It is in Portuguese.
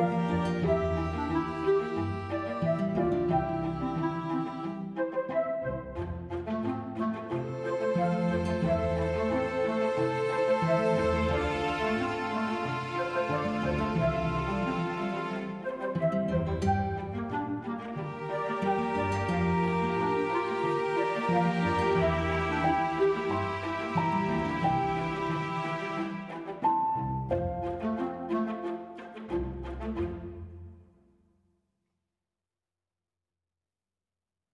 Música